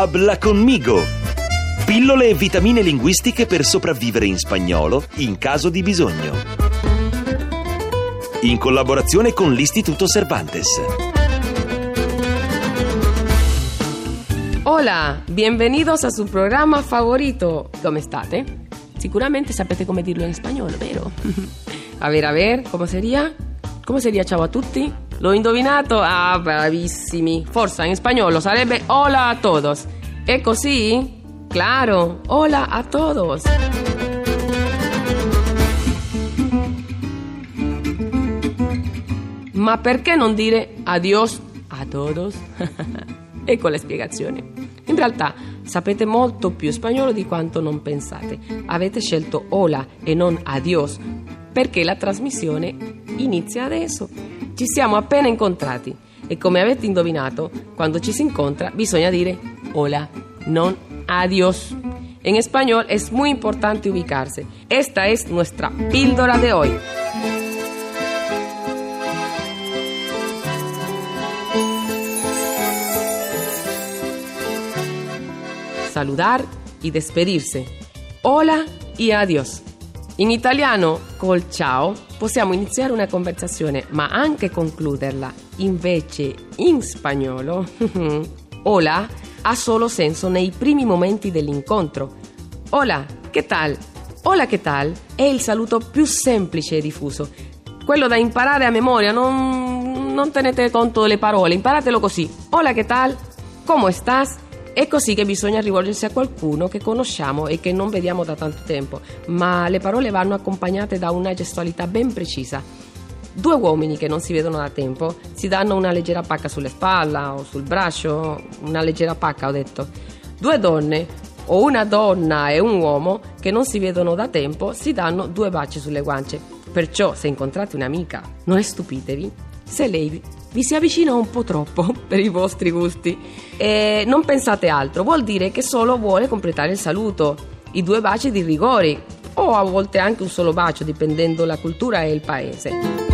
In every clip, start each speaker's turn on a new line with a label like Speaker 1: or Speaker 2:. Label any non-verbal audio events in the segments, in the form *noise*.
Speaker 1: Habla conmigo! Pillole e vitamine linguistiche per sopravvivere in spagnolo in caso di bisogno. In collaborazione con l'Istituto Cervantes.
Speaker 2: Hola, bienvenidos a su programa favorito. Come state? Sicuramente sapete come dirlo in spagnolo, vero? *laughs* a ver, a ver, come seria? Come seria ciao a tutti? L'ho indovinato? Ah, bravissimi. Forse in spagnolo sarebbe hola a todos. È così? Claro, hola a todos. Ma perché non dire adios a todos? *laughs* ecco la spiegazione. In realtà sapete molto più spagnolo di quanto non pensate. Avete scelto hola e non adios perché la trasmissione inizia adesso. Ci siamo appena incontrati e come avete indovinato, quando ci si incontra bisogna dire hola, non adios. En español es muy importante ubicarse. Esta es nuestra píldora de hoy. Saludar y despedirse. Hola y adios. In italiano, col ciao, possiamo iniziare una conversazione, ma anche concluderla. Invece, in spagnolo, *laughs* hola ha solo senso nei primi momenti dell'incontro. Hola, che tal? Hola, che tal? È il saluto più semplice e diffuso. Quello da imparare a memoria, non, non tenete conto delle parole, imparatelo così. Hola, che tal? Come estás? È così che bisogna rivolgersi a qualcuno che conosciamo e che non vediamo da tanto tempo, ma le parole vanno accompagnate da una gestualità ben precisa. Due uomini che non si vedono da tempo si danno una leggera pacca sulle spalle o sul braccio, una leggera pacca ho detto. Due donne o una donna e un uomo che non si vedono da tempo si danno due baci sulle guance. Perciò se incontrate un'amica non stupitevi se lei vi si avvicina un po' troppo *laughs* per i vostri gusti. E non pensate altro, vuol dire che solo vuole completare il saluto, i due baci di rigori o a volte anche un solo bacio, dipendendo la cultura e il paese.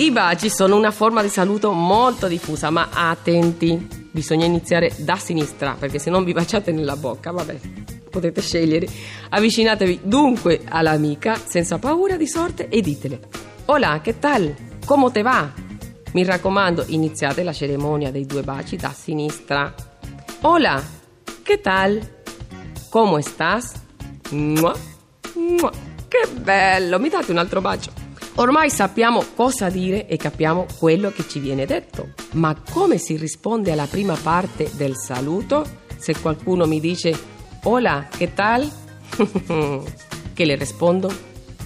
Speaker 2: I baci sono una forma di saluto molto diffusa, ma attenti, bisogna iniziare da sinistra perché se non vi baciate nella bocca, vabbè, potete scegliere. Avvicinatevi dunque all'amica senza paura di sorte e ditele: Hola, che tal? Come te va? Mi raccomando, iniziate la cerimonia dei due baci da sinistra. Hola, che tal? Come estás? Mua, mua. Che bello, mi date un altro bacio? Ormai sappiamo cosa dire e capiamo quello che ci viene detto, ma come si risponde alla prima parte del saluto? Se qualcuno mi dice Hola, che tal? *laughs* che le rispondo?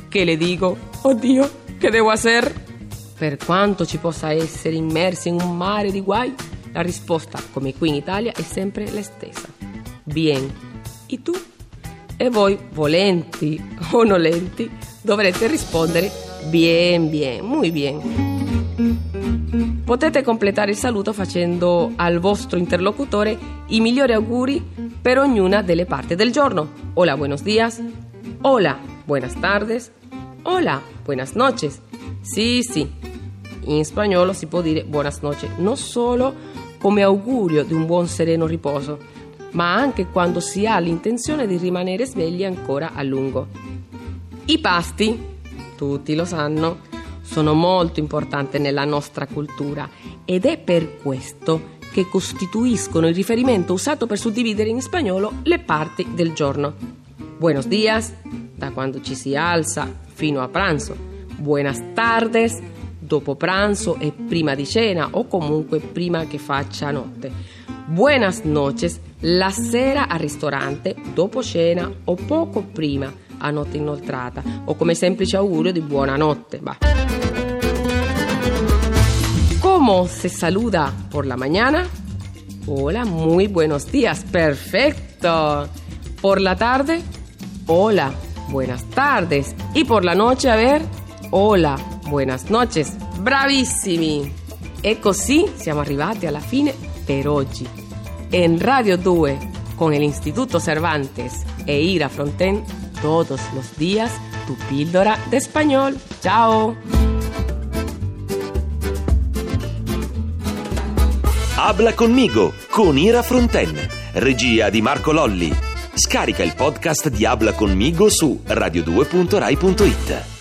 Speaker 2: Che le dico? Oddio, che devo hacer? Per quanto ci possa essere immersi in un mare di guai, la risposta, come qui in Italia, è sempre la stessa. Bien. E tu? E voi, volenti o nolenti, dovrete rispondere Bien, bien, muy bien. Potete completare il saluto facendo al vostro interlocutore i migliori auguri per ognuna delle parti del giorno. Hola, buenos días. Hola, buenas tardes. Hola, buenas noches. Sì, sì. In spagnolo si può dire buenas noches non solo come augurio di un buon sereno riposo, ma anche quando si ha l'intenzione di rimanere svegli ancora a lungo. I pasti tutti lo sanno, sono molto importanti nella nostra cultura ed è per questo che costituiscono il riferimento usato per suddividere in spagnolo le parti del giorno. Buenos días, da quando ci si alza fino a pranzo. Buenas tardes, dopo pranzo e prima di cena o comunque prima che faccia notte. Buenas noches, la sera al ristorante, dopo cena o poco prima a notte inoltrata o come semplice augurio di buonanotte. Bah. ¿Cómo se saluda por la mañana? Hola, muy buenos días, perfecto. Por la tarde, hola, buenas tardes. Y por la noche, a ver, hola, buenas noches. Bravissimi! E così siamo arrivati alla fine per oggi. En Radio 2, con el Instituto Cervantes e Ira Fronten, todos los días tu píldora de español. ¡Chao!
Speaker 1: Habla conmigo con Ira Fronten, regia di Marco Lolli. Scarica il podcast di Habla conmigo su radio2.rai.it.